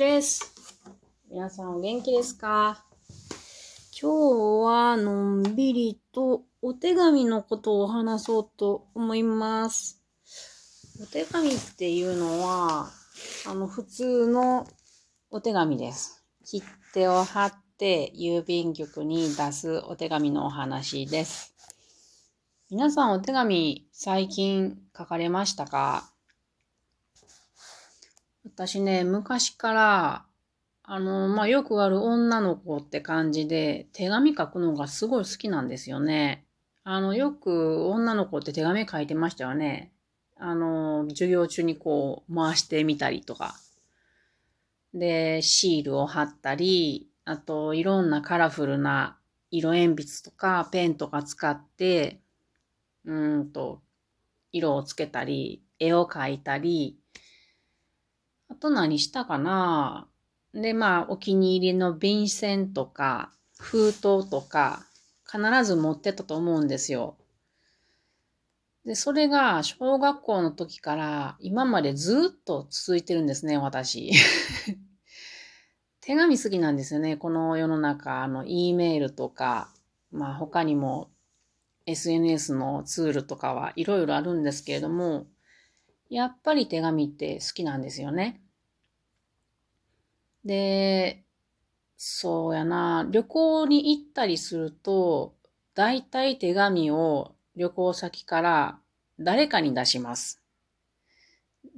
です。皆さんお元気ですか？今日はのんびりとお手紙のことを話そうと思います。お手紙っていうのは、あの、普通のお手紙です。切手を貼って郵便局に出すお手紙のお話です。皆さんお手紙最近書かれましたか？私ね、昔から、あの、まあ、よくある女の子って感じで、手紙書くのがすごい好きなんですよね。あの、よく女の子って手紙書いてましたよね。あの、授業中にこう回してみたりとか。で、シールを貼ったり、あと、いろんなカラフルな色鉛筆とかペンとか使って、うんと、色をつけたり、絵を描いたり、と何したかなで、まあ、お気に入りの便箋とか、封筒とか、必ず持ってたと思うんですよ。で、それが小学校の時から今までずっと続いてるんですね、私。手紙好きなんですよね。この世の中、あの、E メールとか、まあ他にも SNS のツールとかはいろいろあるんですけれども、やっぱり手紙って好きなんですよね。で、そうやな、旅行に行ったりすると、だいたい手紙を旅行先から誰かに出します。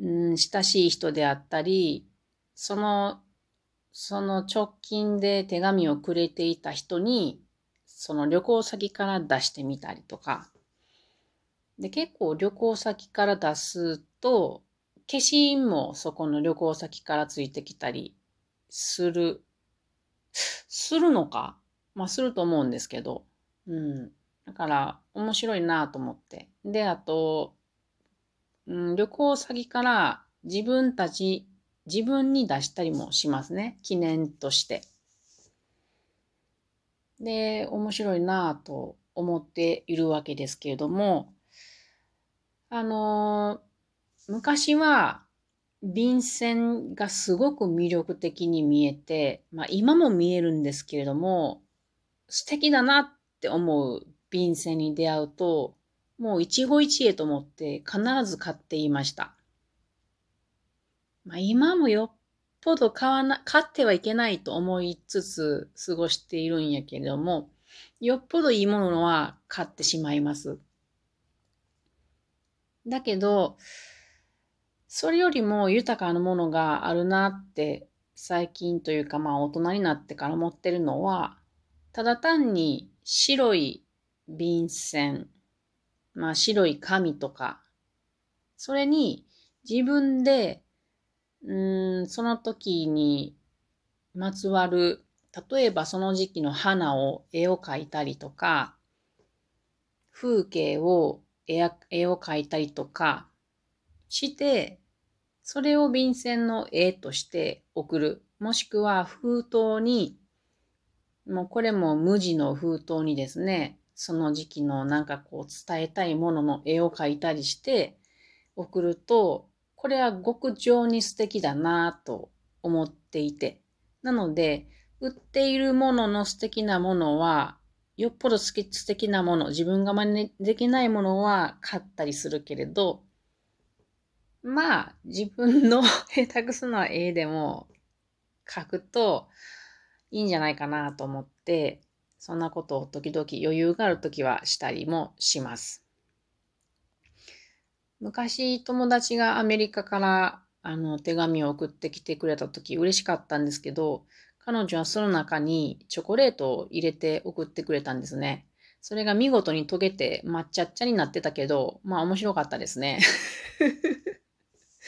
うん、親しい人であったり、その、その直近で手紙をくれていた人に、その旅行先から出してみたりとか。で、結構旅行先から出すと、消印もそこの旅行先からついてきたりする。するのか？まあ、すると思うんですけど。うん。だから、面白いなと思って。で、あと、うん、旅行先から自分たち、自分に出したりもしますね。記念として。で、面白いなと思っているわけですけれども、あのー昔は便箋がすごく魅力的に見えて、まあ今も見えるんですけれども、素敵だなって思う便箋に出会うと、もう一期一会と思って必ず買っていました。まあ今もよっぽど買わな、買ってはいけないと思いつつ過ごしているんやけれども、よっぽどいいものは買ってしまいます。だけど、それよりも豊かなものがあるなって最近というかまあ大人になってから思ってるのは、ただ単に白い便箋、まあ白い紙とか、それに自分で、うん、その時にまつわる、例えばその時期の花を絵を描いたりとか、風景を絵を描いたりとかして、それを便箋の絵として送る。もしくは封筒に、もうこれも無地の封筒にですね、その時期のなんかこう伝えたいものの絵を描いたりして送ると、これは極上に素敵だなぁと思っていて。なので、売っているものの素敵なものは、よっぽど素敵なもの、自分が真似できないものは買ったりするけれど、まあ、自分の 下手くそな絵でも描くといいんじゃないかなと思って、そんなことを時々余裕があるときはしたりもします。昔友達がアメリカからあの手紙を送ってきてくれたとき嬉しかったんですけど、彼女はその中にチョコレートを入れて送ってくれたんですね。それが見事に溶けて抹茶っ茶になってたけど、まあ面白かったですね。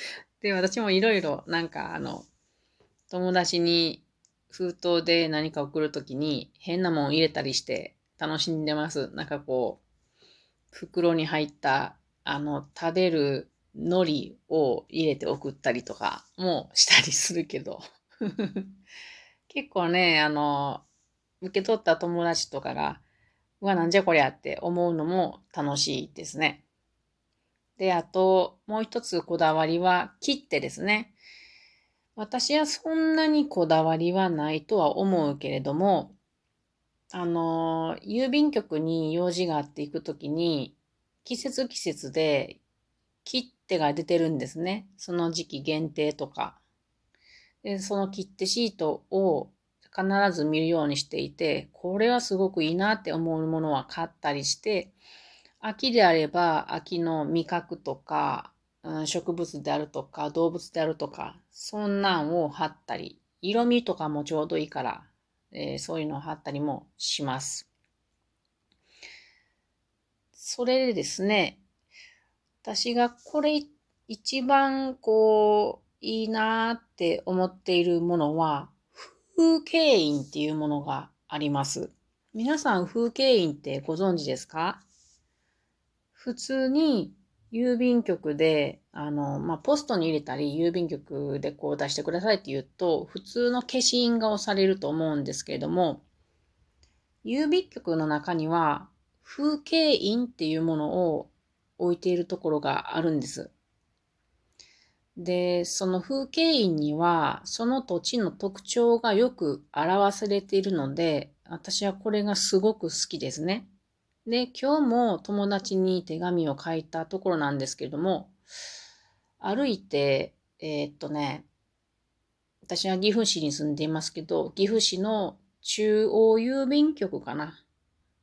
で、私もいろいろなんかあの、友達に封筒で何か送るときに変なもん入れたりして楽しんでます。なんかこう、袋に入ったあの、食べる海苔を入れて送ったりとかもしたりするけど。結構ね、あの、受け取った友達とかが、うわ、なんじゃこりゃって思うのも楽しいですね。で、あと、もう一つこだわりは切手ですね。私はそんなにこだわりはないとは思うけれども、あの、郵便局に用事があって行くときに、季節季節で切手が出てるんですね。その時期限定とか。で、その切手シートを必ず見るようにしていて、これはすごくいいなって思うものは買ったりして、秋であれば秋の味覚とか、うん、植物であるとか動物であるとか、そんなんを貼ったり、色味とかもちょうどいいから、えー、そういうのを貼ったりもします。それでですね、私がこれ一番こう、いいなーって思っているものは、風景印っていうものがあります。皆さん風景印ってご存知ですか？普通に郵便局で、あの、まあ、ポストに入れたり、郵便局でこう出してくださいって言うと、普通の消印が押されると思うんですけれども、郵便局の中には、風景印っていうものを置いているところがあるんです。で、その風景印には、その土地の特徴がよく表されているので、私はこれがすごく好きですね。で、今日も友達に手紙を書いたところなんですけれども、歩いて、えー、っとね、私は岐阜市に住んでいますけど、岐阜市の中央郵便局かな、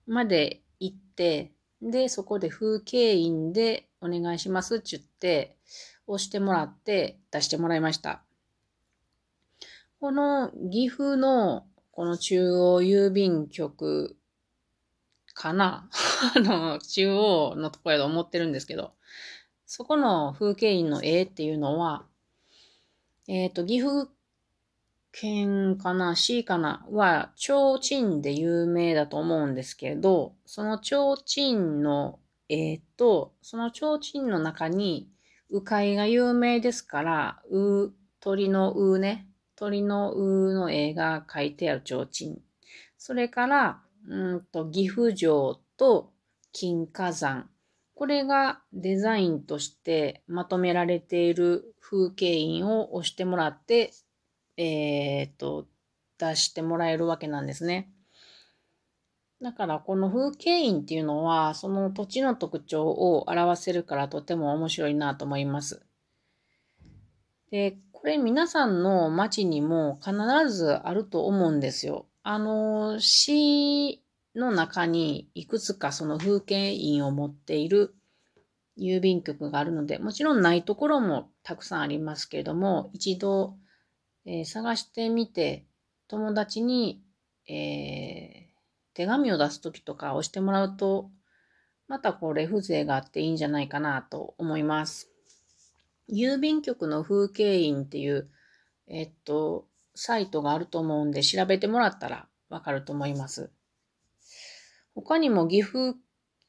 まで行って、で、そこで風景印でお願いしますって言って、押してもらって出してもらいました。この岐阜のこの中央郵便局かな あの、中央のところやと思ってるんですけど、そこの風景印の絵っていうのは、えっ、ー、と、岐阜県かな ?C かなは、提灯で有名だと思うんですけど、その提灯の絵と、その提灯の中に、鵜飼が有名ですから、う、鳥のうね、鳥のうの絵が描いてある提灯。それから、うんと、岐阜城と金華山。これがデザインとしてまとめられている風景印を押してもらって、えっ、と、出してもらえるわけなんですね。だからこの風景印っていうのはその土地の特徴を表せるからとても面白いなと思います。で、これ皆さんの街にも必ずあると思うんですよ。あの、市の中にいくつかその風景印を持っている郵便局があるので、もちろんないところもたくさんありますけれども、一度、えー、探してみて、友達に、えー、手紙を出すときとか押してもらうと、またこれ風情があっていいんじゃないかなと思います。郵便局の風景印っていう、えっと、サイトがあると思うんで調べてもらったらわかると思います。他にも岐阜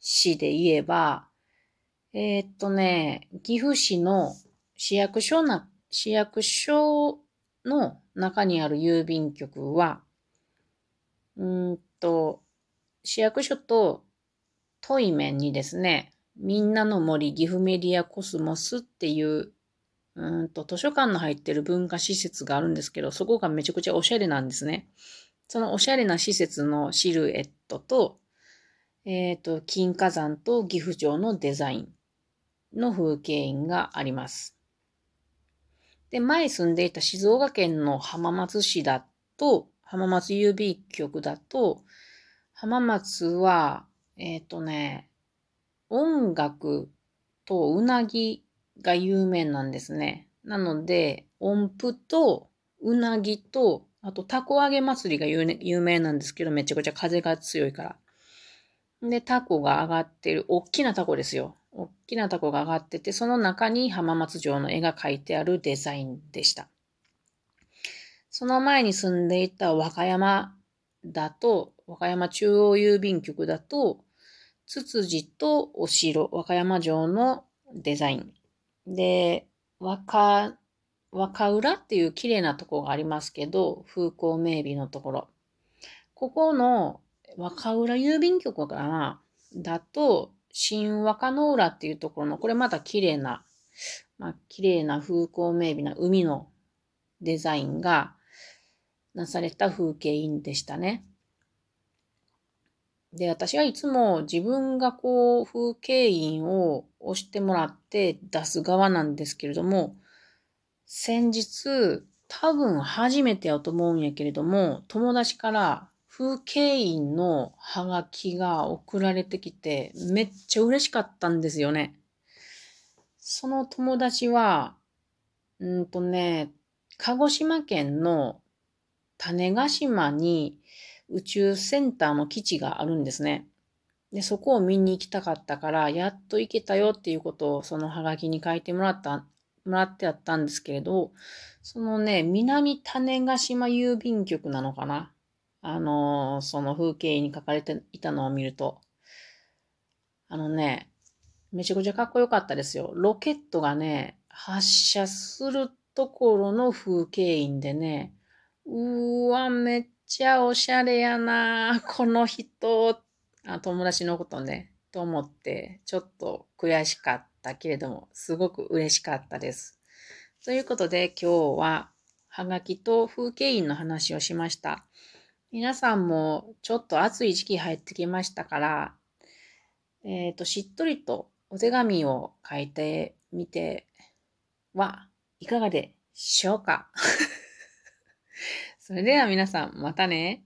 市で言えば、えー、っとね、岐阜市の市役所な、市役所の中にある郵便局は、うんと、市役所と対面にですね、みんなの森岐阜メディアコスモスっていううんと、図書館の入ってる文化施設があるんですけど、そこがめちゃくちゃおしゃれなんですね。そのおしゃれな施設のシルエットと、えっ、ー、と、金華山と岐阜城のデザインの風景印があります。で、前住んでいた静岡県の浜松市だと、浜松郵便局だと、浜松は、えっ、ー、とね、音楽とうなぎが有名なんですね。なので、音符とうなぎと、あと、タコ揚げ祭りが有名なんですけど、めちゃくちゃ風が強いから。で、タコが上がってる、大きなタコですよ。大きなタコが上がってて、その中に浜松城の絵が描いてあるデザインでした。その前に住んでいた和歌山だと、和歌山中央郵便局だと、ツツジとお城、和歌山城のデザイン。で、若、若浦っていう綺麗なとこがありますけど、風光明媚のところ。ここの若浦郵便局かな？だと、新若野浦っていうところの、これまた綺麗な、まあ、綺麗な風光明媚な海のデザインがなされた風景印でしたね。で、私はいつも自分がこう風景印を押してもらって出す側なんですけれども、先日多分初めてやと思うんやけれども、友達から風景印のハガキが送られてきて、めっちゃ嬉しかったんですよね。その友達は、うんとね、鹿児島県の種子島に宇宙センターの基地があるんですね。で、そこを見に行きたかったから、やっと行けたよっていうことをそのハガキに書いてもらった、もらってあったんですけれど、そのね、南種子島郵便局なのかな？あの、その風景に書かれていたのを見ると、あのね、めちゃくちゃかっこよかったですよ。ロケットがね、発射するところの風景印でね、うわ、めっちゃおしゃれやなこの人、あ友達のことね、と思って、ちょっと悔しかったけれども、すごく嬉しかったです。ということで、今日は、はがきと風景印の話をしました。皆さんもちょっと暑い時期入ってきましたから、えっ、ー、と、しっとりとお手紙を書いてみてはいかがでしょうか？それでは皆さん、またね。